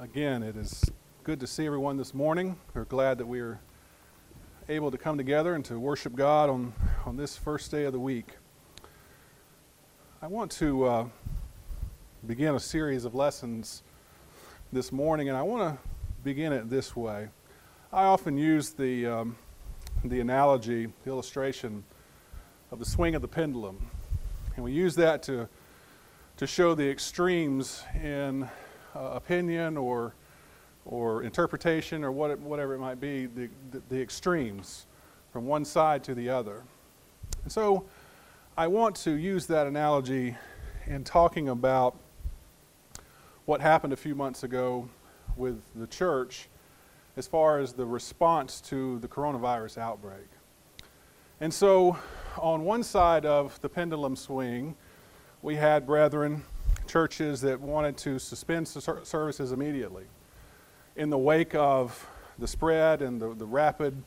Again, it is good to see everyone this morning. We're glad that we are able to come together and to worship God on, on this first day of the week. I want to uh, begin a series of lessons this morning, and I want to begin it this way. I often use the, um, the analogy, the illustration of the swing of the pendulum, and we use that to, to show the extremes in uh, opinion or, or interpretation or what it, whatever it might be, the, the, the extremes from one side to the other. And so I want to use that analogy in talking about what happened a few months ago with the church as far as the response to the coronavirus outbreak. And so, on one side of the pendulum swing, we had brethren churches that wanted to suspend services immediately. In the wake of the spread and the, the rapid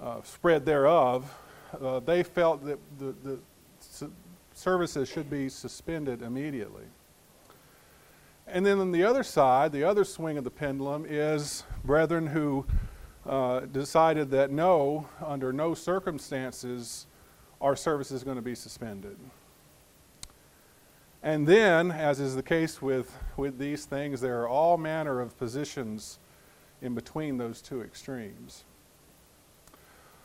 uh, spread thereof, uh, they felt that the, the su- services should be suspended immediately. And then on the other side, the other swing of the pendulum is brethren who uh, decided that no, under no circumstances, our service is going to be suspended. And then, as is the case with, with these things, there are all manner of positions in between those two extremes.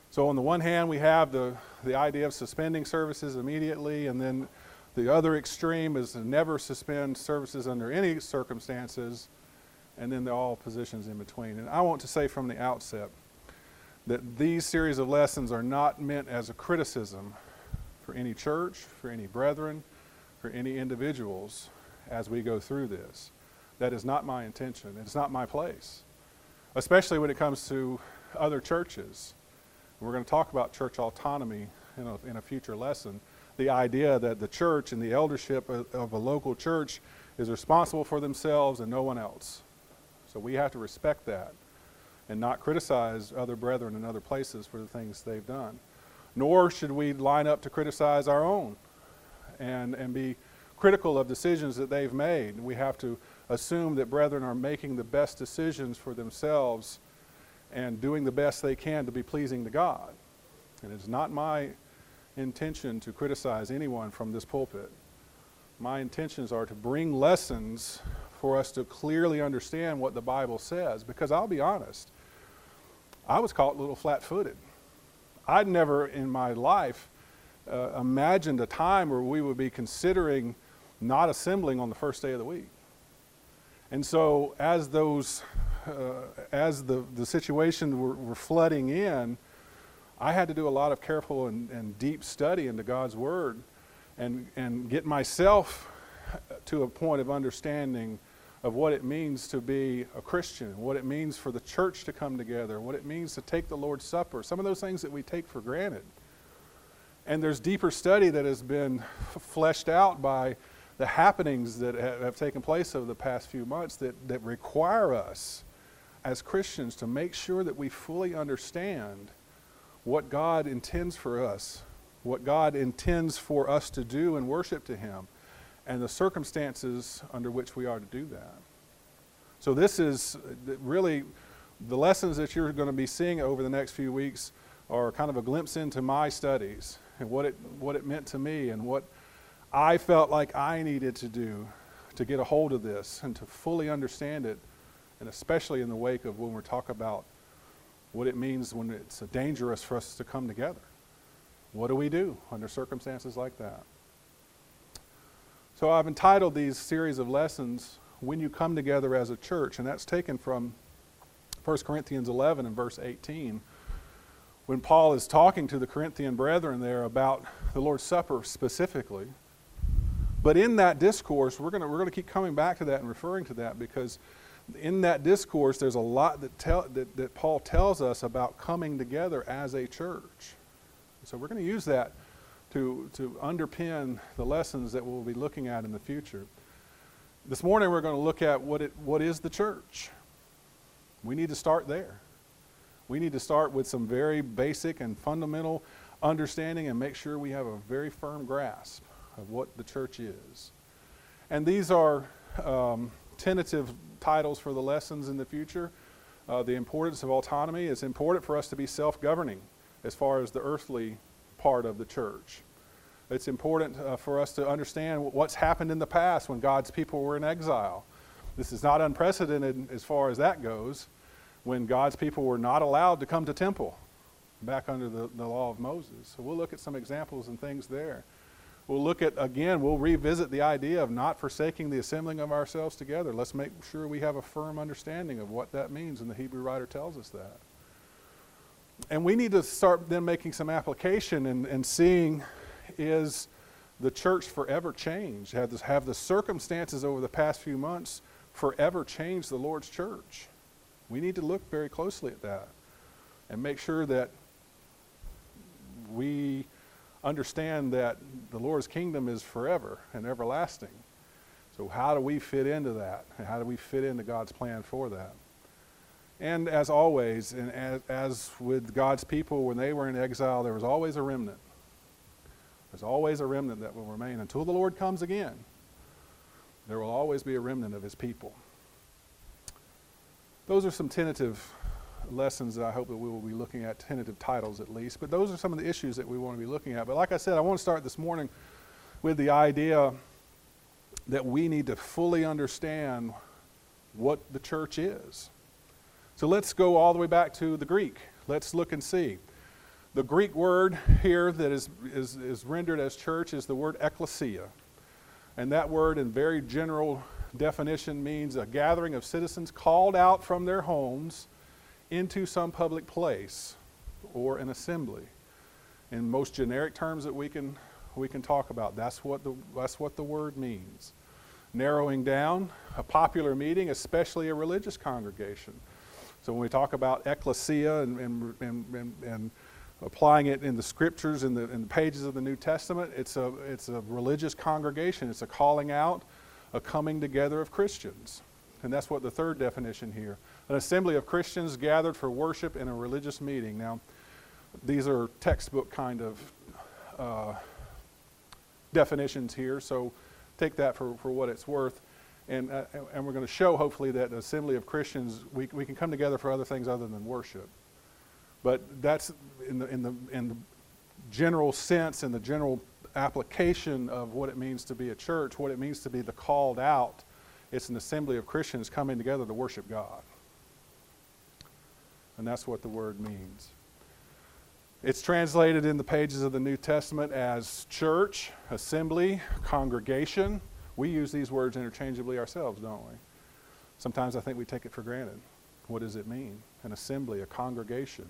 So, on the one hand, we have the, the idea of suspending services immediately, and then the other extreme is to never suspend services under any circumstances, and then they're all positions in between. And I want to say from the outset that these series of lessons are not meant as a criticism for any church, for any brethren for any individuals as we go through this. That is not my intention. It's not my place, especially when it comes to other churches. We're going to talk about church autonomy in a, in a future lesson. The idea that the church and the eldership of, of a local church is responsible for themselves and no one else. So we have to respect that and not criticize other brethren in other places for the things they've done. Nor should we line up to criticize our own and, and be critical of decisions that they've made. We have to assume that brethren are making the best decisions for themselves and doing the best they can to be pleasing to God. And it's not my intention to criticize anyone from this pulpit. My intentions are to bring lessons for us to clearly understand what the Bible says. Because I'll be honest, I was caught a little flat footed. I'd never in my life uh, imagined a time where we would be considering not assembling on the first day of the week. And so, as those, uh, as the, the situation were, were, flooding in, I had to do a lot of careful and, and deep study into God's Word and, and get myself to a point of understanding of what it means to be a Christian, what it means for the church to come together, what it means to take the Lord's Supper, some of those things that we take for granted. And there's deeper study that has been fleshed out by the happenings that have taken place over the past few months that, that require us as Christians to make sure that we fully understand what God intends for us, what God intends for us to do and worship to Him, and the circumstances under which we are to do that. So, this is uh, really the lessons that you're going to be seeing over the next few weeks are kind of a glimpse into my studies and what it, what it meant to me and what I felt like I needed to do to get a hold of this and to fully understand it, and especially in the wake of when we talk about what it means when it's dangerous for us to come together. What do we do under circumstances like that? So I've entitled these series of lessons, When You Come Together as a Church, and that's taken from 1 Corinthians 11 and verse 18 when Paul is talking to the Corinthian brethren there about the Lord's Supper specifically. But in that discourse, we're going we're gonna keep coming back to that and referring to that because in that discourse, there's a lot that, tell, that, that Paul tells us about coming together as a church. So we're going to use that to, to underpin the lessons that we'll be looking at in the future. This morning, we're going to look at what, it, what is the church. We need to start there. We need to start with some very basic and fundamental understanding and make sure we have a very firm grasp of what the church is. And these are um, tentative titles for the lessons in the future. Uh, the importance of autonomy. It's important for us to be self governing as far as the earthly part of the church. It's important uh, for us to understand what's happened in the past when God's people were in exile. This is not unprecedented as far as that goes, when God's people were not allowed to come to temple back under the, the law of Moses. So we'll look at some examples and things there. We'll look at, again, we'll revisit the idea of not forsaking the assembling of ourselves together. Let's make sure we have a firm understanding of what that means, and the Hebrew writer tells us that. And we need to start then making some application and, and seeing is the church forever changed? Have, this, have the circumstances over the past few months forever changed the Lord's church? We need to look very closely at that and make sure that we understand that the Lord's kingdom is forever and everlasting. So, how do we fit into that? How do we fit into God's plan for that? And as always, and as, as with God's people, when they were in exile, there was always a remnant. There's always a remnant that will remain until the Lord comes again. There will always be a remnant of his people. Those are some tentative lessons that I hope that we will be looking at, tentative titles at least. But those are some of the issues that we want to be looking at. But like I said, I want to start this morning with the idea that we need to fully understand what the church is. So let's go all the way back to the Greek. Let's look and see. The Greek word here that is, is, is rendered as church is the word ecclesia. And that word, in very general definition, means a gathering of citizens called out from their homes into some public place or an assembly. In most generic terms that we can, we can talk about, that's what, the, that's what the word means. Narrowing down, a popular meeting, especially a religious congregation. So when we talk about ecclesia and, and, and, and applying it in the scriptures in the, in the pages of the New Testament. It's a, it's a religious congregation, it's a calling out, a coming together of Christians. And that's what the third definition here an assembly of Christians gathered for worship in a religious meeting. Now, these are textbook kind of uh, definitions here, so take that for, for what it's worth. And, uh, and we're going to show, hopefully, that an assembly of Christians, we, we can come together for other things other than worship. But that's in the, in the, in the general sense and the general application of what it means to be a church, what it means to be the called out. It's an assembly of Christians coming together to worship God. And that's what the word means. It's translated in the pages of the New Testament as church, assembly, congregation. We use these words interchangeably ourselves, don't we? Sometimes I think we take it for granted. What does it mean? An assembly, a congregation.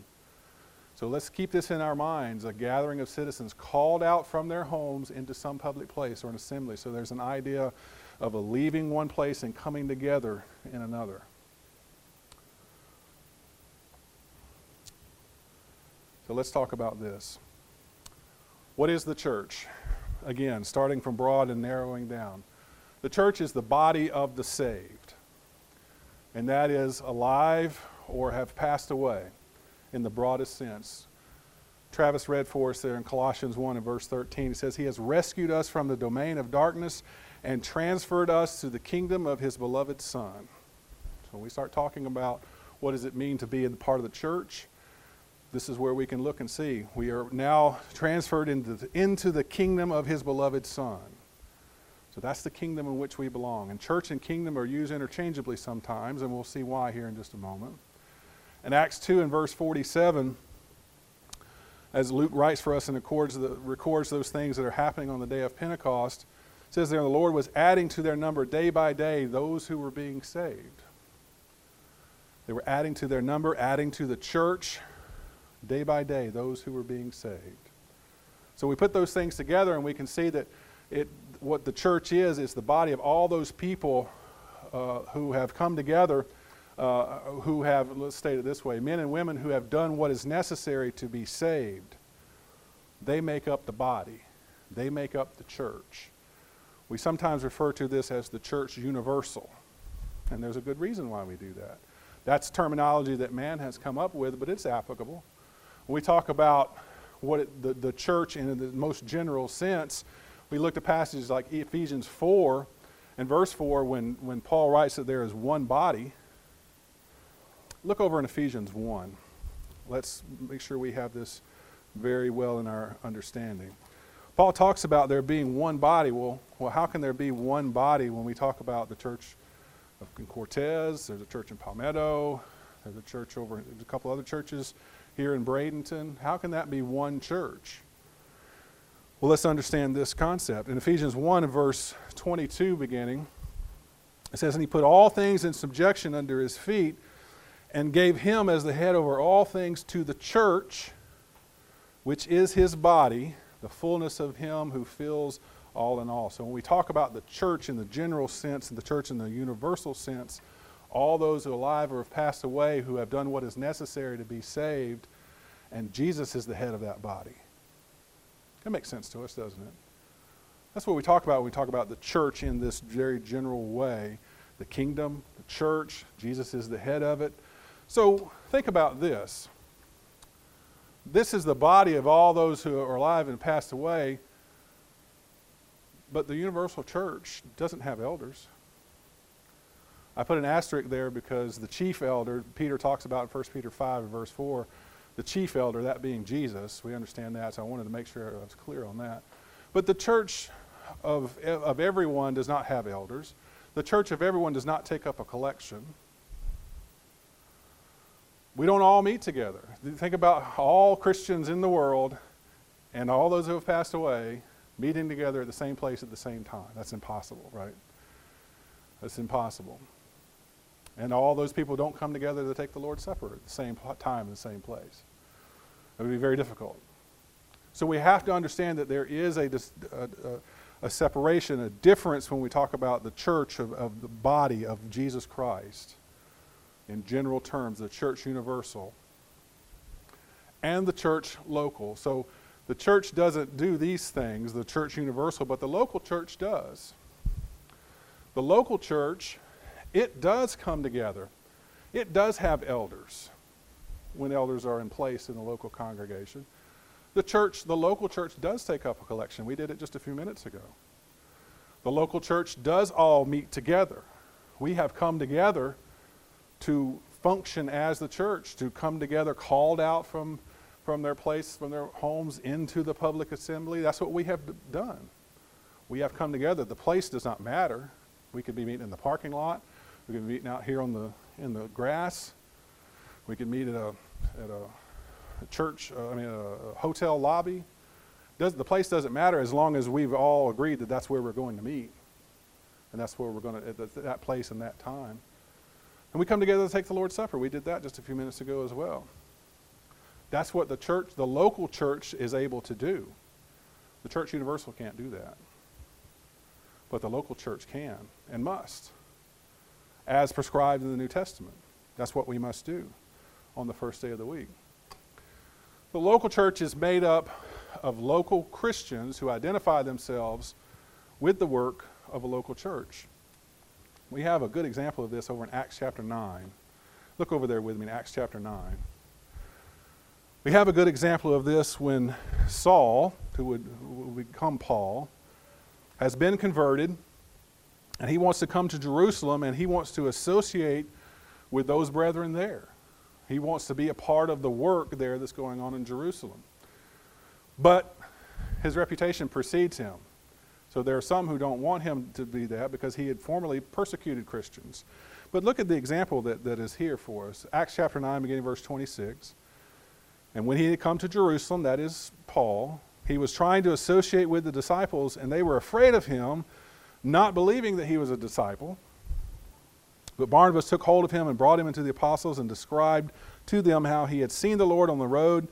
So let's keep this in our minds a gathering of citizens called out from their homes into some public place or an assembly. So there's an idea of a leaving one place and coming together in another. So let's talk about this. What is the church? Again, starting from broad and narrowing down. The church is the body of the saved, and that is alive or have passed away in the broadest sense. Travis read for us there in Colossians 1 and verse 13. It says, He has rescued us from the domain of darkness and transferred us to the kingdom of His beloved Son. So when we start talking about what does it mean to be in part of the church, this is where we can look and see. We are now transferred into the, into the kingdom of His beloved Son. So that's the kingdom in which we belong. And church and kingdom are used interchangeably sometimes, and we'll see why here in just a moment. In Acts 2 and verse 47, as Luke writes for us and records, the, records those things that are happening on the day of Pentecost, says there the Lord was adding to their number day by day those who were being saved. They were adding to their number, adding to the church day by day those who were being saved. So we put those things together and we can see that it, what the church is, is the body of all those people uh, who have come together uh, who have, let's state it this way, men and women who have done what is necessary to be saved, they make up the body. They make up the church. We sometimes refer to this as the church universal, and there's a good reason why we do that. That's terminology that man has come up with, but it's applicable. When we talk about what it, the, the church in the most general sense, we looked at passages like Ephesians 4 In verse 4, when, when Paul writes that there is one body, look over in Ephesians 1. Let's make sure we have this very well in our understanding. Paul talks about there being one body. Well, well, how can there be one body when we talk about the church of Cortez? There's a church in Palmetto. There's a church over a couple other churches here in Bradenton. How can that be one church? Well, let's understand this concept. In Ephesians 1 verse 22 beginning, it says, And he put all things in subjection under his feet and gave him as the head over all things to the church, which is his body the fullness of Him who fills all in all. So when we talk about the church in the general sense and the church in the universal sense, all those who are alive or have passed away who have done what is necessary to be saved, and Jesus is the head of that body. That makes sense to us, doesn't it? That's what we talk about when we talk about the church in this very general way. The kingdom, the church, Jesus is the head of it. So think about this this is the body of all those who are alive and passed away. But the universal church doesn't have elders. I put an asterisk there because the chief elder, Peter talks about in 1 Peter 5 and verse 4, the chief elder, that being Jesus. We understand that, so I wanted to make sure I was clear on that. But the church of, of everyone does not have elders. The church of everyone does not take up a collection. We don't all meet together. Think about all Christians in the world and all those who have passed away meeting together at the same place at the same time. That's impossible, right? That's impossible. And all those people don't come together to take the Lord's Supper at the same time in the same place. It would be very difficult. So we have to understand that there is a, a, a separation, a difference when we talk about the church of, of the body of Jesus Christ in general terms, the church universal and the church local. So the church doesn't do these things, the church universal, but the local church does. The local church, it does come together. It does have elders when elders are in place in the local congregation. The church, the local church does take up a collection. We did it just a few minutes ago. The local church does all meet together. We have come together to function as the church, to come together, called out from, from their place, from their homes into the public assembly. That's what we have done. We have come together. The place does not matter. We could be meeting in the parking lot. We could be meeting out here on the, in the grass. We could meet at a, at a, church, uh, I mean, a, a hotel lobby. Does, the place doesn't matter as long as we've all agreed that that's where we're going to meet. And that's where we're going to, at that place and that time. And we come together to take the Lord's Supper. We did that just a few minutes ago as well. That's what the church, the local church, is able to do. The church universal can't do that. But the local church can and must, as prescribed in the New Testament. That's what we must do on the first day of the week. The local church is made up of local Christians who identify themselves with the work of a local church. We have a good example of this over in Acts chapter 9. Look over there with me in Acts chapter 9. We have a good example of this when Saul, who would, would become Paul, has been converted and he wants to come to Jerusalem and he wants to associate with those brethren there. He wants to be a part of the work there that's going on in Jerusalem. But his reputation precedes him. So there are some who don't want him to be that because he had formerly persecuted Christians. But look at the example that, that is here for us. Acts chapter 9, beginning verse 26. And when he had come to Jerusalem, that is Paul, he was trying to associate with the disciples, and they were afraid of him, not believing that he was a disciple. But Barnabas took hold of him and brought him into the apostles and described to them how he had seen the Lord on the road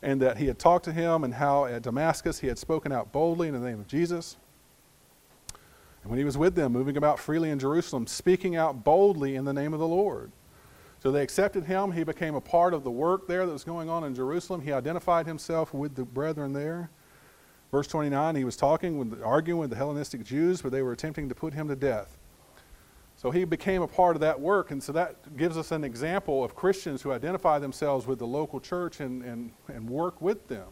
and that he had talked to him and how at Damascus he had spoken out boldly in the name of Jesus. And when he was with them, moving about freely in Jerusalem, speaking out boldly in the name of the Lord. So they accepted him. He became a part of the work there that was going on in Jerusalem. He identified himself with the brethren there. Verse 29, he was talking, with, arguing with the Hellenistic Jews, but they were attempting to put him to death. So he became a part of that work, and so that gives us an example of Christians who identify themselves with the local church and, and, and work with them.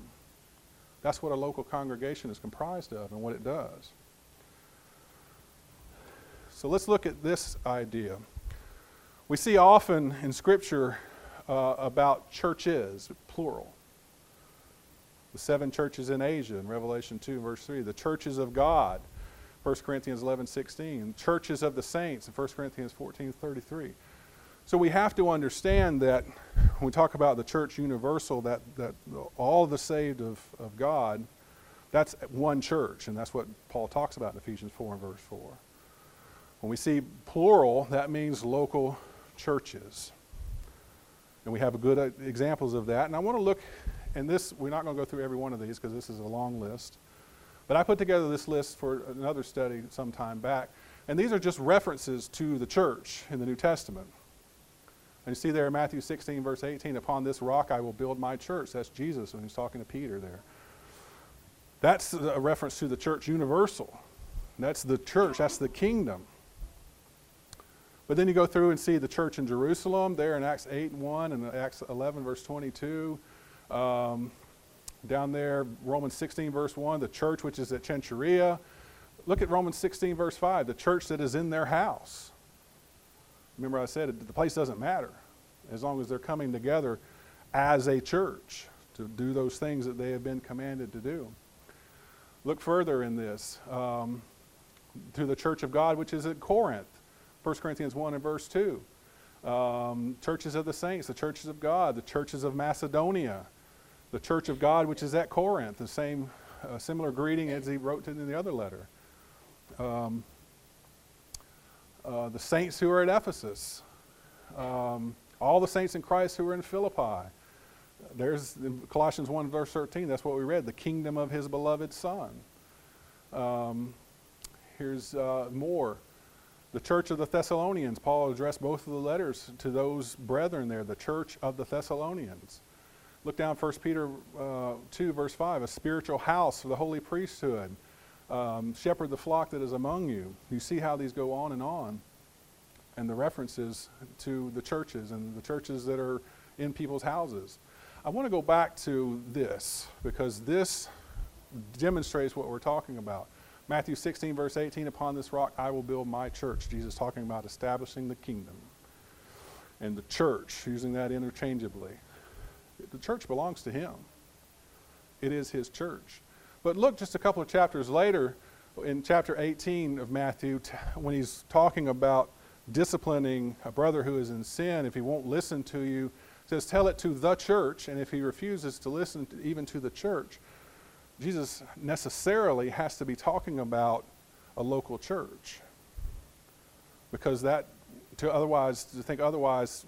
That's what a local congregation is comprised of and what it does. So let's look at this idea. We see often in Scripture uh, about churches, plural. The seven churches in Asia in Revelation 2, verse 3. The churches of God, 1 Corinthians 11, 16. Churches of the saints in 1 Corinthians 14, 33. So we have to understand that when we talk about the church universal, that, that all the saved of, of God, that's one church, and that's what Paul talks about in Ephesians 4 and verse 4. When we see plural, that means local churches. And we have good uh, examples of that. And I want to look, and this, we're not going to go through every one of these because this is a long list. But I put together this list for another study some time back. And these are just references to the church in the New Testament. And you see there in Matthew 16, verse 18, upon this rock I will build my church. That's Jesus when he's talking to Peter there. That's a reference to the church universal. That's the church, that's the kingdom. But then you go through and see the church in Jerusalem there in Acts 8 and 1 and Acts 11, verse 22. Um, down there, Romans 16, verse 1, the church which is at Cenchrea. Look at Romans 16, verse 5, the church that is in their house. Remember, I said the place doesn't matter as long as they're coming together as a church to do those things that they have been commanded to do. Look further in this um, to the church of God, which is at Corinth, 1 Corinthians 1 and verse 2. Um, churches of the saints, the churches of God, the churches of Macedonia, the church of God, which is at Corinth, the same uh, similar greeting as he wrote in the other letter. Um, uh, the saints who are at Ephesus, um, all the saints in Christ who are in Philippi. There's Colossians 1, verse 13, that's what we read, the kingdom of his beloved Son. Um, here's uh, more. The church of the Thessalonians, Paul addressed both of the letters to those brethren there, the church of the Thessalonians. Look down 1 Peter uh, 2, verse 5, a spiritual house for the holy priesthood um, shepherd the flock that is among you. You see how these go on and on. And the references to the churches and the churches that are in people's houses. I want to go back to this because this demonstrates what we're talking about. Matthew 16, verse 18 Upon this rock I will build my church. Jesus talking about establishing the kingdom. And the church, using that interchangeably. The church belongs to him, it is his church. But look just a couple of chapters later, in chapter 18 of Matthew, when he's talking about disciplining a brother who is in sin, if he won't listen to you, says, Tell it to the church. And if he refuses to listen to, even to the church, Jesus necessarily has to be talking about a local church. Because that, to otherwise, to think otherwise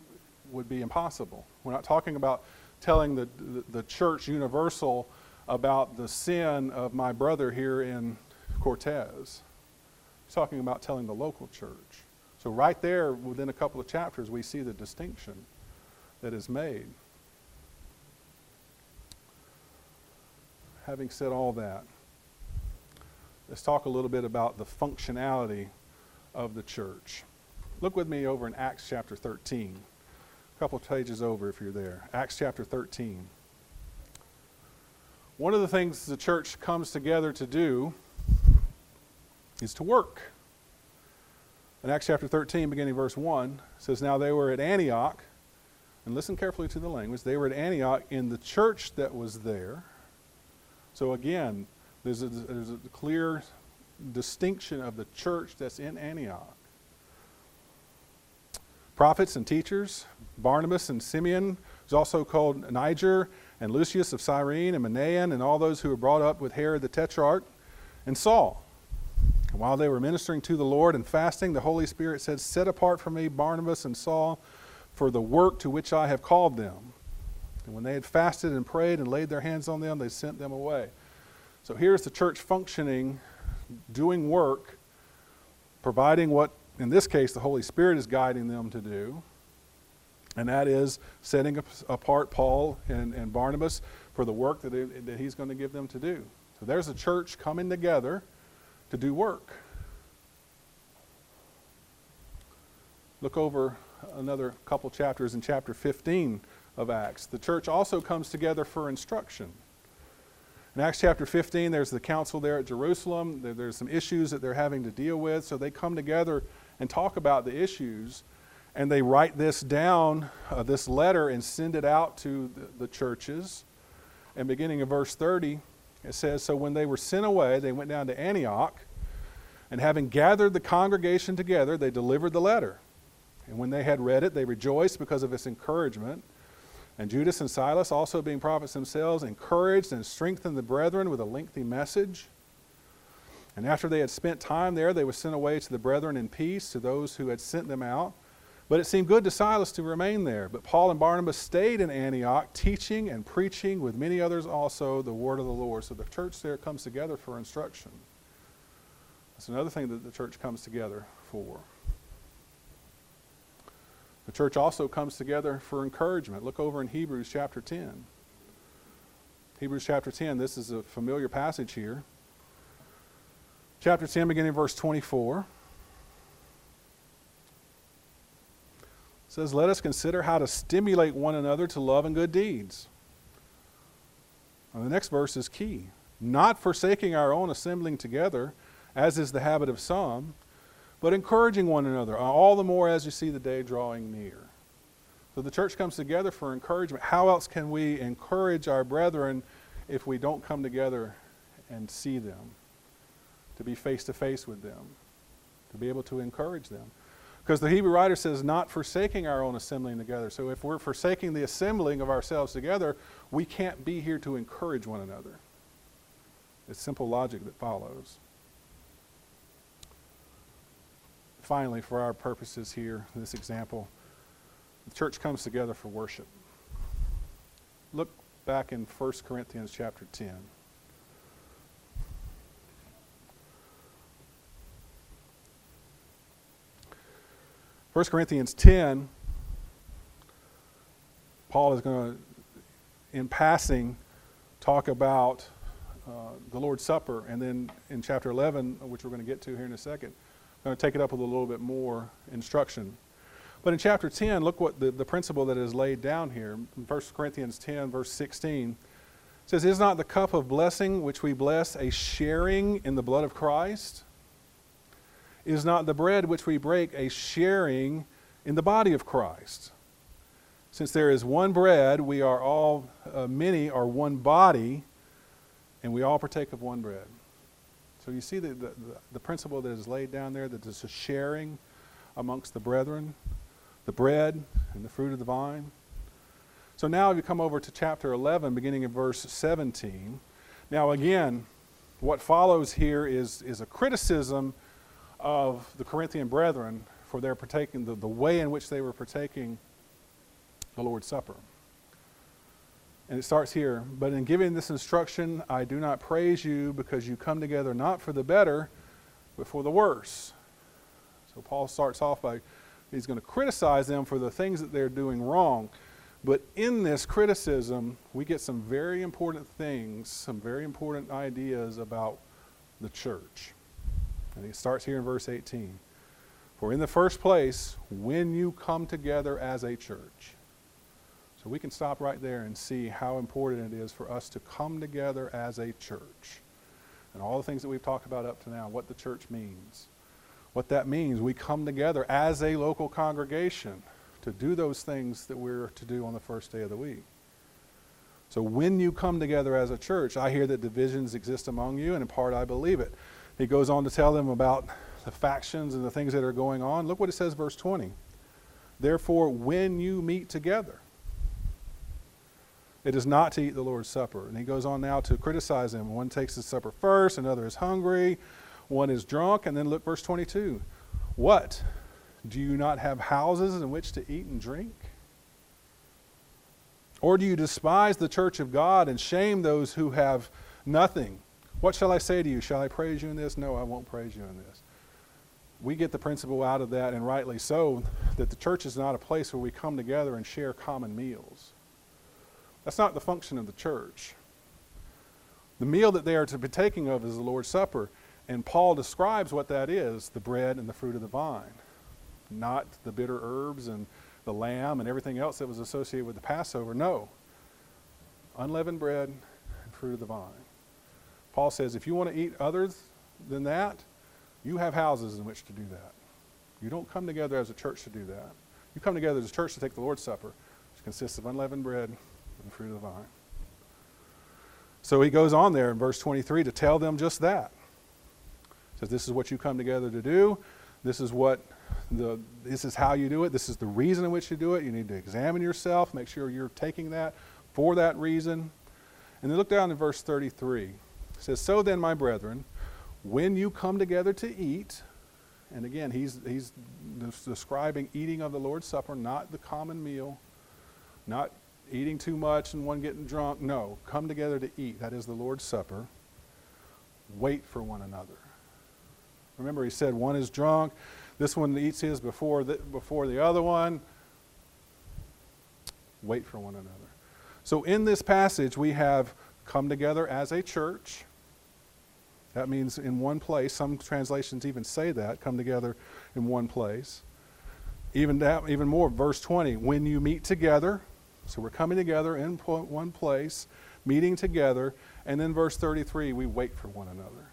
would be impossible. We're not talking about telling the, the, the church universal about the sin of my brother here in Cortez. He's talking about telling the local church. So, right there, within a couple of chapters, we see the distinction that is made. Having said all that, let's talk a little bit about the functionality of the church. Look with me over in Acts chapter 13. A couple pages over if you're there. Acts chapter 13. One of the things the church comes together to do is to work. In Acts chapter 13, beginning verse 1, says, Now they were at Antioch, and listen carefully to the language, they were at Antioch in the church that was there. So again, there's a, there's a clear distinction of the church that's in Antioch. Prophets and teachers, Barnabas and Simeon, who's also called Niger, and Lucius of Cyrene, and Manaen, and all those who were brought up with Herod the Tetrarch, and Saul. And while they were ministering to the Lord and fasting, the Holy Spirit said, Set apart for me Barnabas and Saul for the work to which I have called them. And when they had fasted and prayed and laid their hands on them, they sent them away. So here's the church functioning, doing work, providing what, in this case, the Holy Spirit is guiding them to do and that is setting apart Paul and, and Barnabas for the work that, it, that he's going to give them to do. So there's a church coming together to do work. Look over another couple chapters in chapter 15 of Acts. The church also comes together for instruction. In Acts chapter 15, there's the council there at Jerusalem. There, there's some issues that they're having to deal with, so they come together and talk about the issues. And they write this down, uh, this letter, and send it out to the, the churches. And beginning in verse 30, it says So when they were sent away, they went down to Antioch, and having gathered the congregation together, they delivered the letter. And when they had read it, they rejoiced because of its encouragement. And Judas and Silas, also being prophets themselves, encouraged and strengthened the brethren with a lengthy message. And after they had spent time there, they were sent away to the brethren in peace, to those who had sent them out. But it seemed good to Silas to remain there. But Paul and Barnabas stayed in Antioch, teaching and preaching with many others also the word of the Lord. So the church there comes together for instruction. That's another thing that the church comes together for. The church also comes together for encouragement. Look over in Hebrews chapter 10. Hebrews chapter 10, this is a familiar passage here. Chapter 10, beginning verse 24. says, Let us consider how to stimulate one another to love and good deeds. the next verse is key. Not forsaking our own assembling together, as is the habit of some, but encouraging one another, uh, all the more as you see the day drawing near. So the church comes together for encouragement. How else can we encourage our brethren if we don't come together and see them? To be face to face with them, to be able to encourage them. Because the Hebrew writer says, not forsaking our own assembling together. So if we're forsaking the assembling of ourselves together, we can't be here to encourage one another. It's simple logic that follows. Finally, for our purposes here, this example, the church comes together for worship. Look back in 1 Corinthians chapter 10. First Corinthians 10, Paul is going to, in passing, talk about uh, the Lord's Supper, and then in chapter 11, which we're going to get to here in a second, going to take it up with a little bit more instruction. But in chapter 10, look what the, the principle that is laid down here. In 1 Corinthians 10, verse 16, says, Is not the cup of blessing which we bless a sharing in the blood of Christ? Is not the bread which we break a sharing in the body of Christ? Since there is one bread, we are all, uh, many are one body, and we all partake of one bread. So you see the, the, the, principle that is laid down there that there's a sharing amongst the brethren, the bread and the fruit of the vine. So now if you come over to chapter 11, beginning in verse 17. Now again, what follows here is, is a criticism of the Corinthian brethren for their partaking, the, the way in which they were partaking the Lord's Supper. And it starts here. But in giving this instruction, I do not praise you because you come together not for the better, but for the worse. So Paul starts off by he's going to criticize them for the things that they're doing wrong. But in this criticism, we get some very important things, some very important ideas about the church. And he starts here in verse 18. For in the first place, when you come together as a church, so we can stop right there and see how important it is for us to come together as a church. And all the things that we've talked about up to now, what the church means. What that means, we come together as a local congregation to do those things that we're to do on the first day of the week. So when you come together as a church, I hear that divisions exist among you, and in part I believe it. He goes on to tell them about the factions and the things that are going on. Look what it says, verse 20. Therefore, when you meet together, it is not to eat the Lord's Supper. And he goes on now to criticize them. One takes the supper first, another is hungry, one is drunk. And then look, verse 22. What? Do you not have houses in which to eat and drink? Or do you despise the church of God and shame those who have nothing? What shall I say to you? Shall I praise you in this? No, I won't praise you in this. We get the principle out of that, and rightly so, that the church is not a place where we come together and share common meals. That's not the function of the church. The meal that they are to be taking of is the Lord's Supper, and Paul describes what that is the bread and the fruit of the vine, not the bitter herbs and the lamb and everything else that was associated with the Passover. No. Unleavened bread and fruit of the vine. Paul says if you want to eat others than that, you have houses in which to do that. You don't come together as a church to do that. You come together as a church to take the Lord's Supper, which consists of unleavened bread the fruit of the vine. So he goes on there in verse 23 to tell them just that. He says, This is what you come together to do. This is what the this is how you do it. This is the reason in which you do it. You need to examine yourself, make sure you're taking that for that reason. And then look down in verse 33. It says, So then, my brethren, when you come together to eat, and again, he's, he's describing eating of the Lord's Supper, not the common meal, not eating too much and one getting drunk. No, come together to eat. That is the Lord's Supper. Wait for one another. Remember, he said one is drunk. This one eats his before the, before the other one. Wait for one another. So, in this passage, we have come together as a church. That means in one place. Some translations even say that, come together in one place. Even, that, even more, verse 20, when you meet together, so we're coming together in one place, meeting together, and then verse 33, we wait for one another.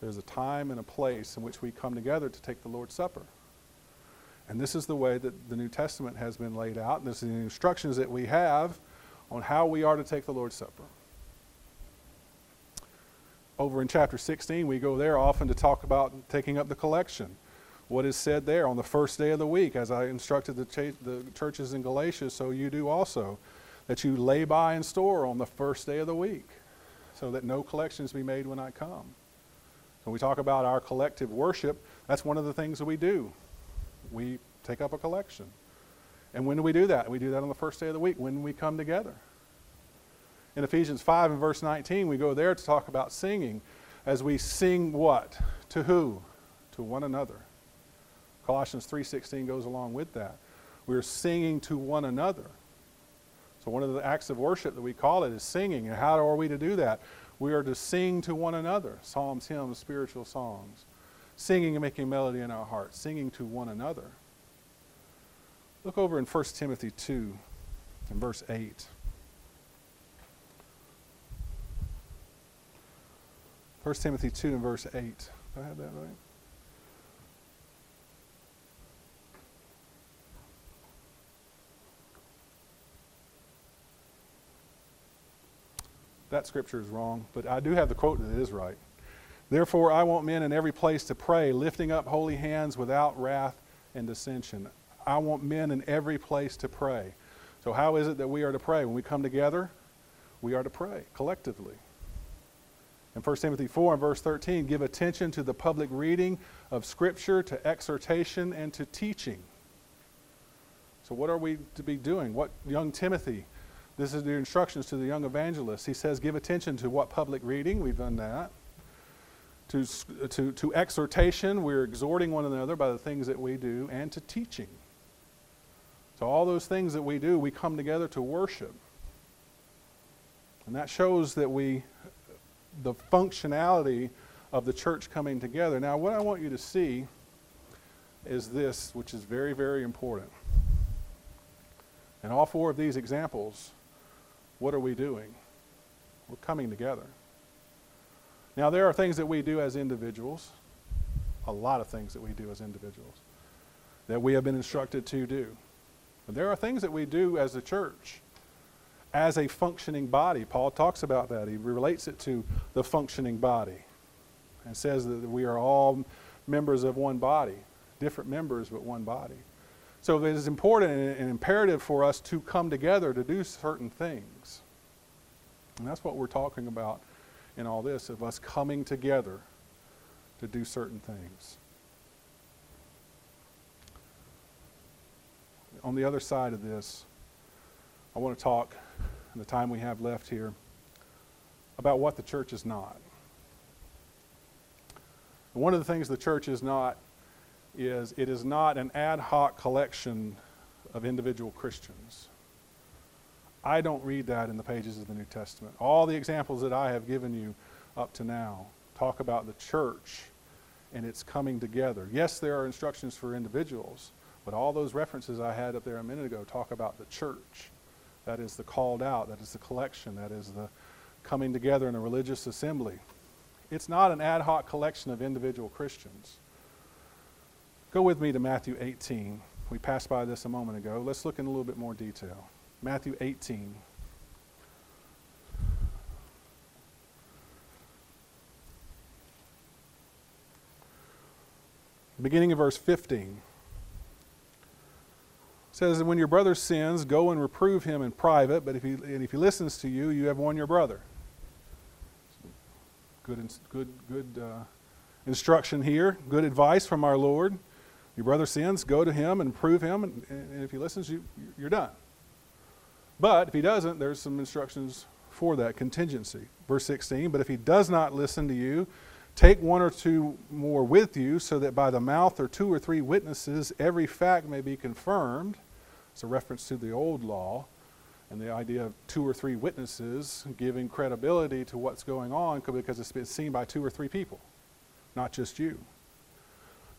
There's a time and a place in which we come together to take the Lord's Supper. And this is the way that the New Testament has been laid out. And this is the instructions that we have on how we are to take the Lord's Supper. Over in chapter 16, we go there often to talk about taking up the collection. What is said there on the first day of the week, as I instructed the, ch- the churches in Galatia, so you do also, that you lay by and store on the first day of the week, so that no collections be made when I come. When we talk about our collective worship. That's one of the things that we do. We take up a collection. And when do we do that? We do that on the first day of the week when we come together. In Ephesians 5 and verse 19, we go there to talk about singing as we sing what? To who? To one another. Colossians 3:16 goes along with that. We're singing to one another. So one of the acts of worship that we call it is singing. And how are we to do that? We are to sing to one another, psalms, hymns, spiritual songs, singing and making melody in our hearts, singing to one another. Look over in 1 Timothy 2 and verse 8. 1 Timothy 2 and verse 8. Do I have that right? That scripture is wrong, but I do have the quote that is right. Therefore, I want men in every place to pray, lifting up holy hands without wrath and dissension. I want men in every place to pray. So, how is it that we are to pray? When we come together, we are to pray collectively. In 1 Timothy 4 and verse 13, give attention to the public reading of Scripture, to exhortation, and to teaching. So, what are we to be doing? What young Timothy this is the instructions to the young evangelist. He says, give attention to what public reading, we've done that. To, to, to exhortation, we're exhorting one another by the things that we do, and to teaching. So, all those things that we do, we come together to worship. And that shows that we, the functionality of the church coming together. Now, what I want you to see is this, which is very, very important. In all four of these examples, what are we doing? We're coming together. Now, there are things that we do as individuals, a lot of things that we do as individuals, that we have been instructed to do. But there are things that we do as a church, as a functioning body. Paul talks about that. He relates it to the functioning body and says that we are all members of one body, different members, but one body. So it is important and imperative for us to come together to do certain things. And that's what we're talking about in all this of us coming together to do certain things. On the other side of this, I want to talk in the time we have left here about what the church is not. One of the things the church is not is it is not an ad hoc collection of individual Christians. I don't read that in the pages of the New Testament. All the examples that I have given you up to now talk about the church and its coming together. Yes, there are instructions for individuals, but all those references I had up there a minute ago talk about the church. That is the called out, that is the collection, that is the coming together in a religious assembly. It's not an ad hoc collection of individual Christians. Go with me to Matthew 18. We passed by this a moment ago. Let's look in a little bit more detail. Matthew 18. Beginning of verse 15 says that when your brother sins, go and reprove him in private, but if he, and if he listens to you, you have won your brother. Good, good, good uh, instruction here, good advice from our Lord. Your brother sins, go to him and prove him, and, and if he listens, you, you're done. But if he doesn't, there's some instructions for that contingency. Verse 16, but if he does not listen to you, take one or two more with you, so that by the mouth or two or three witnesses every fact may be confirmed. It's a reference to the old law and the idea of two or three witnesses giving credibility to what's going on because it's been seen by two or three people, not just you.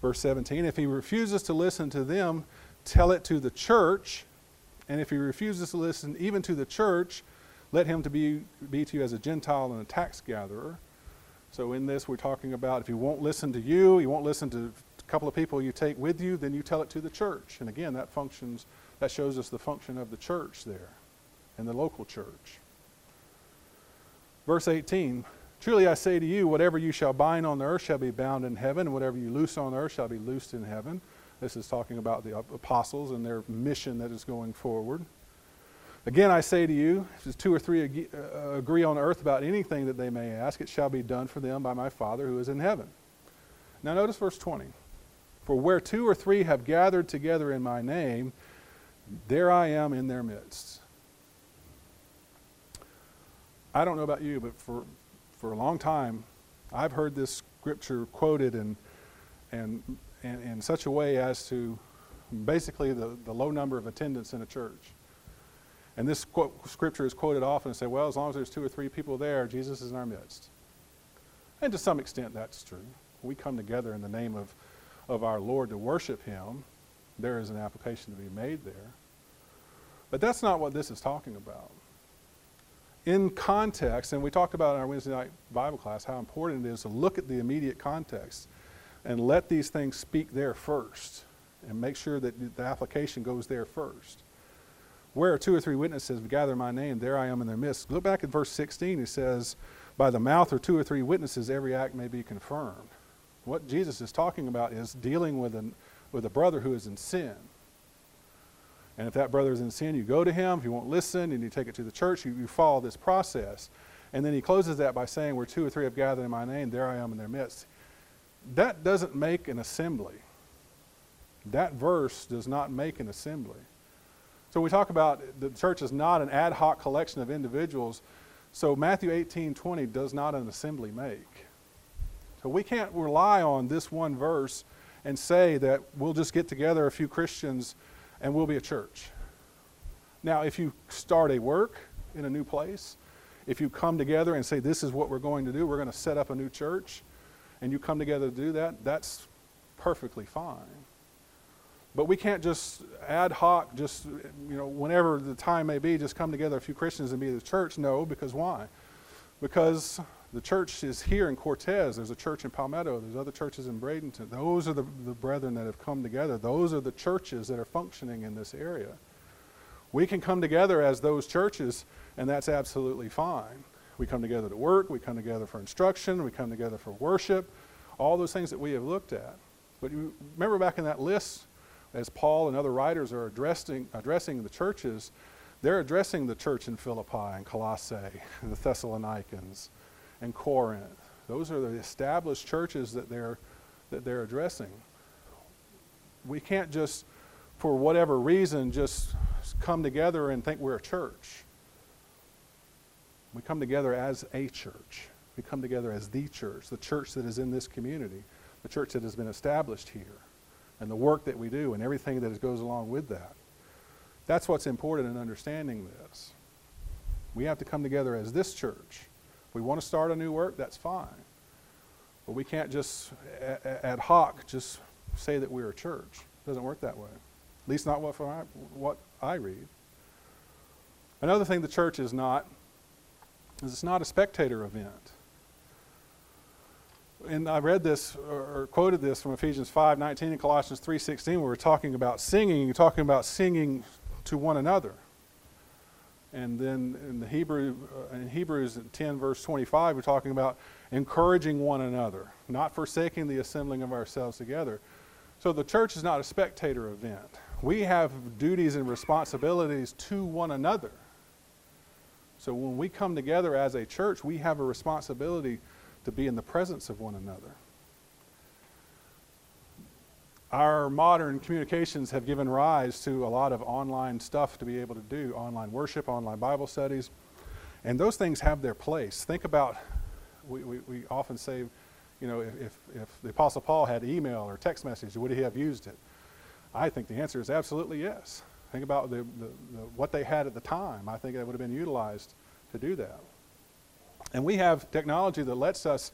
Verse 17 If he refuses to listen to them, tell it to the church. And if he refuses to listen even to the church, let him to be, be to you as a Gentile and a tax gatherer. So in this, we're talking about if he won't listen to you, he won't listen to a couple of people you take with you, then you tell it to the church. And again, that functions that shows us the function of the church there and the local church. Verse 18 Truly I say to you, whatever you shall bind on the earth shall be bound in heaven, and whatever you loose on earth shall be loosed in heaven. This is talking about the apostles and their mission that is going forward. Again, I say to you, if two or three uh, agree on earth about anything that they may ask, it shall be done for them by my Father who is in heaven. Now, notice verse 20. For where two or three have gathered together in my name, there I am in their midst. I don't know about you, but for, for a long time, I've heard this scripture quoted in, and in such a way as to basically the, the low number of attendance in a church. And this quote, scripture is quoted often and say, well, as long as there's two or three people there, Jesus is in our midst. And to some extent, that's true. We come together in the name of, of our Lord to worship Him. There is an application to be made there. But that's not what this is talking about. In context, and we talked about in our Wednesday night Bible class how important it is to look at the immediate context and let these things speak there first and make sure that the application goes there first. Where two or three witnesses gather my name, there I am in their midst. Look back at verse 16. It says, By the mouth of two or three witnesses, every act may be confirmed. What Jesus is talking about is dealing with, an, with a brother who is in sin. And if that brother is in sin, you go to him. If you won't listen and you take it to the church, you, you follow this process. And then he closes that by saying, Where two or three have gathered in my name, there I am in their midst. That doesn't make an assembly. That verse does not make an assembly. So we talk about the church is not an ad hoc collection of individuals. So Matthew 18, 20 does not an assembly make. So we can't rely on this one verse and say that we'll just get together a few Christians and we'll be a church. Now, if you start a work in a new place, if you come together and say, This is what we're going to do, we're going to set up a new church, and you come together to do that, that's perfectly fine. But we can't just ad hoc, just, you know, whenever the time may be, just come together a few Christians and be the church. No, because why? Because the church is here in Cortez. There's a church in Palmetto. There's other churches in Bradenton. Those are the, the brethren that have come together. Those are the churches that are functioning in this area. We can come together as those churches, and that's absolutely fine. We come together to work. We come together for instruction. We come together for worship. All those things that we have looked at. But you remember back in that list, as Paul and other writers are addressing, addressing the churches, they're addressing the church in Philippi and Colossae, the Thessalonians, and Corinth. Those are the established churches that they're, that they're addressing. We can't just, for whatever reason, just come together and think we're a church. We come together as a church. We come together as the church, the church that is in this community, the church that has been established here, and the work that we do and everything that goes along with that. That's what's important in understanding this. We have to come together as this church we want to start a new work, that's fine. But we can't just ad hoc just say that we're a church. It doesn't work that way. At least not what, I, what I read. Another thing the church is not is it's not a spectator event. and I read this or, quoted this from Ephesians 5 19 and Colossians 3 16, where we're talking about singing, you're talking about singing to one another. And then in the Hebrew, uh, in Hebrews 10 verse 25, we're talking about encouraging one another, not forsaking the assembling of ourselves together. So the church is not a spectator event. We have duties and responsibilities to one another. So when we come together as a church, we have a responsibility to be in the presence of one another. Our modern communications have given rise to a lot of online stuff to be able to do online worship, online Bible studies, and those things have their place. Think about, we, we, we often say, you know, if, if the Apostle Paul had email or text message, would he have used it? I think the answer is absolutely yes. Think about the, the, the, what they had at the time. I think that would have been utilized to do that. And we have technology that lets us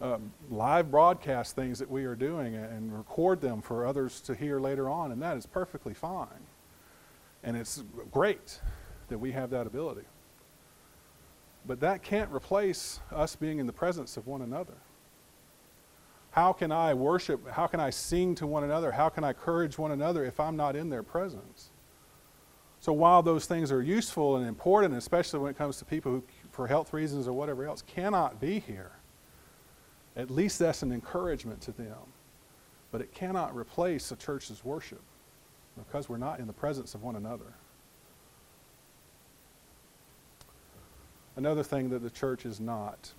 um, live broadcast things that we are doing and record them for others to hear later on, and that is perfectly fine. And it's great that we have that ability. But that can't replace us being in the presence of one another. How can I worship? How can I sing to one another? How can I encourage one another if I'm not in their presence? So while those things are useful and important, especially when it comes to people who, for health reasons or whatever else, cannot be here, at least that's an encouragement to them. But it cannot replace a church's worship because we're not in the presence of one another. Another thing that the church is not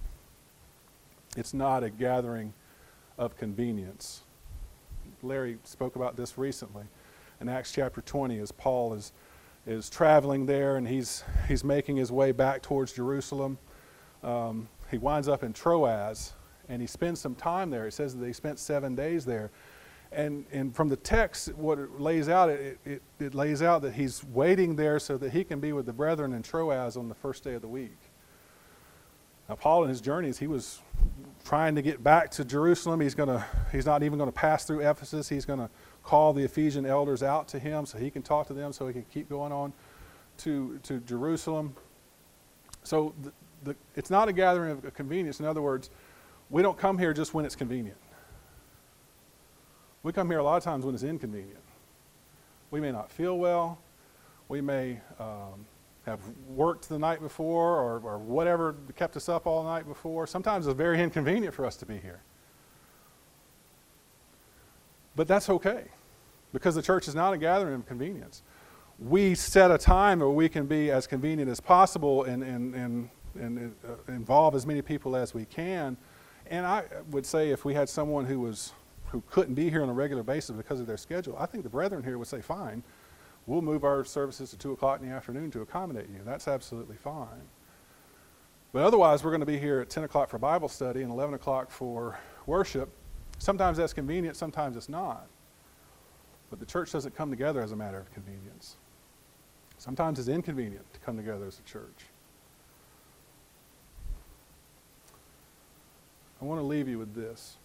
it's not a gathering of convenience. Larry spoke about this recently in Acts chapter 20 as Paul is, is traveling there and he's, he's making his way back towards Jerusalem. Um, he winds up in Troas and he spends some time there. It says that he spent seven days there. And, and from the text, what it lays out, it, it, it lays out that he's waiting there so that he can be with the brethren in Troas on the first day of the week. Now, Paul in his journeys, he was trying to get back to Jerusalem. He's, gonna, he's not even going to pass through Ephesus. He's going to call the Ephesian elders out to him so he can talk to them so he can keep going on to, to Jerusalem. So the, the, it's not a gathering of convenience. In other words, we don't come here just when it's convenient. We come here a lot of times when it's inconvenient. We may not feel well. We may um, have worked the night before or, or whatever kept us up all night before. Sometimes it's very inconvenient for us to be here. But that's okay because the church is not a gathering of convenience. We set a time where we can be as convenient as possible and, and, and, and uh, involve as many people as we can. And I would say if we had someone who was who couldn't be here on a regular basis because of their schedule, I think the brethren here would say, fine, We'll move our services to 2 o'clock in the afternoon to accommodate you. That's absolutely fine. But otherwise, we're going to be here at 10 o'clock for Bible study and 11 o'clock for worship. Sometimes that's convenient, sometimes it's not. But the church doesn't come together as a matter of convenience. Sometimes it's inconvenient to come together as a church. I want to leave you with this.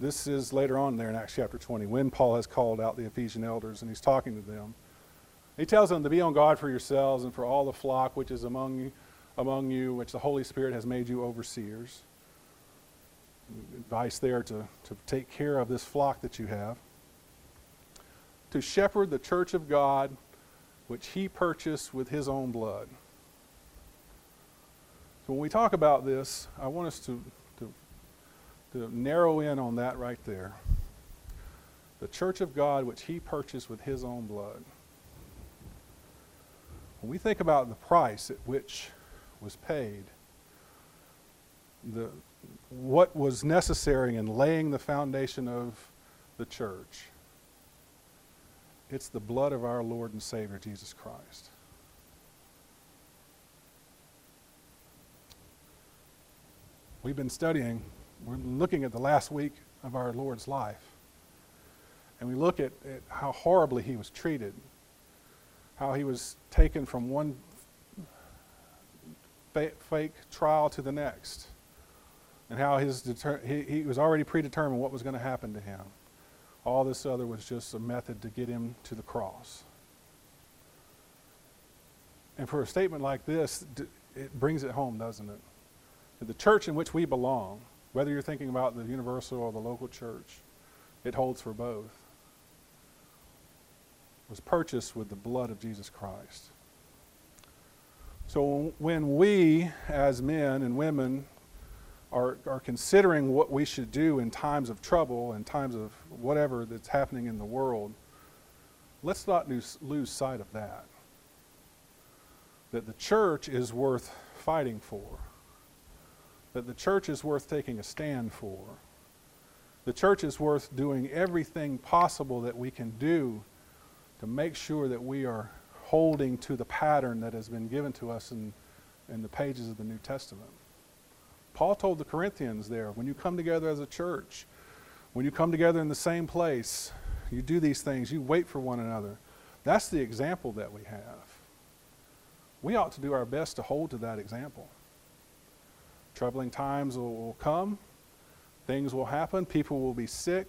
This is later on there in Acts chapter 20 when Paul has called out the Ephesian elders and he's talking to them. He tells them to be on guard for yourselves and for all the flock which is among you, among you which the Holy Spirit has made you overseers. Advice there to, to take care of this flock that you have. To shepherd the church of God which he purchased with his own blood. So when we talk about this, I want us to to narrow in on that right there. The church of God, which he purchased with his own blood. When we think about the price at which was paid, the, what was necessary in laying the foundation of the church, it's the blood of our Lord and Savior, Jesus Christ. We've been studying we're looking at the last week of our Lord's life. And we look at, at how horribly he was treated, how he was taken from one fake trial to the next, and how his deter- he, he was already predetermined what was going to happen to him. All this other was just a method to get him to the cross. And for a statement like this, it brings it home, doesn't it? The church in which we belong, whether you're thinking about the universal or the local church, it holds for both, was purchased with the blood of Jesus Christ. So when we, as men and women, are, are considering what we should do in times of trouble and times of whatever that's happening in the world, let's not lose, lose sight of that. That the church is worth fighting for, that the church is worth taking a stand for. The church is worth doing everything possible that we can do to make sure that we are holding to the pattern that has been given to us in, in the pages of the New Testament. Paul told the Corinthians there when you come together as a church, when you come together in the same place, you do these things, you wait for one another. That's the example that we have. We ought to do our best to hold to that example. Troubling times will, will come, things will happen, people will be sick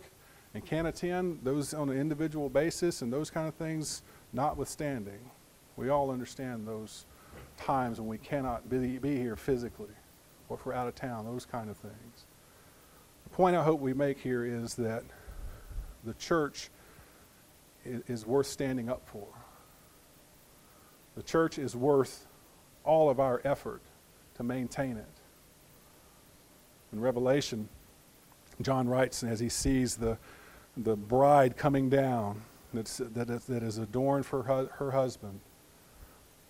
and can't attend, those on an individual basis and those kind of things notwithstanding. We all understand those times when we cannot be, be here physically or if we're out of town, those kind of things. The point I hope we make here is that the church is, is worth standing up for. The church is worth all of our effort to maintain it. In Revelation, John writes as he sees the, the bride coming down that's, that, is, that is adorned for her, her husband.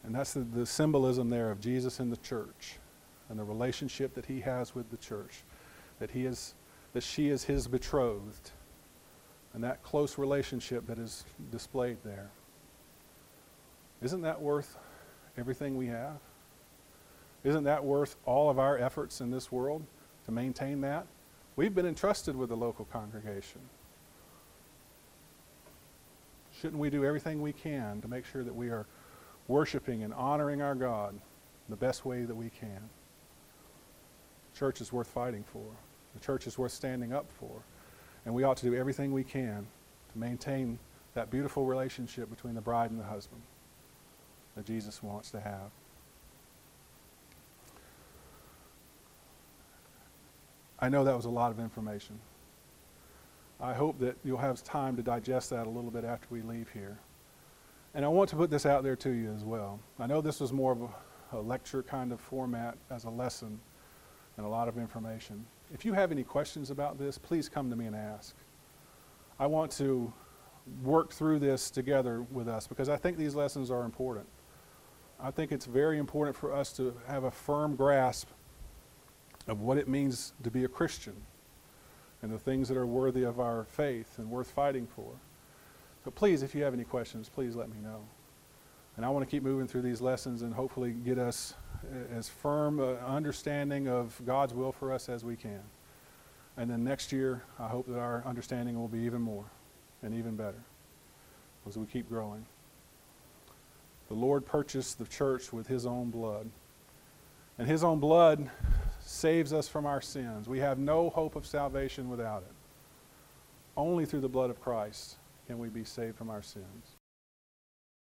And that's the, the symbolism there of Jesus in the church and the relationship that he has with the church, that he is that she is his betrothed, and that close relationship that is displayed there. Isn't that worth everything we have? Isn't that worth all of our efforts in this world to maintain that? We've been entrusted with the local congregation. Shouldn't we do everything we can to make sure that we are worshiping and honoring our God the best way that we can? The church is worth fighting for. The church is worth standing up for. And we ought to do everything we can to maintain that beautiful relationship between the bride and the husband that Jesus wants to have. I know that was a lot of information. I hope that you'll have time to digest that a little bit after we leave here. And I want to put this out there to you as well. I know this was more of a, a lecture kind of format as a lesson and a lot of information. If you have any questions about this, please come to me and ask. I want to work through this together with us because I think these lessons are important. I think it's very important for us to have a firm grasp of what it means to be a Christian and the things that are worthy of our faith and worth fighting for. So please, if you have any questions, please let me know. And I want to keep moving through these lessons and hopefully get us as firm uh, understanding of God's will for us as we can. And then next year, I hope that our understanding will be even more and even better as we keep growing. The Lord purchased the church with his own blood. And his own blood saves us from our sins. We have no hope of salvation without it. Only through the blood of Christ can we be saved from our sins.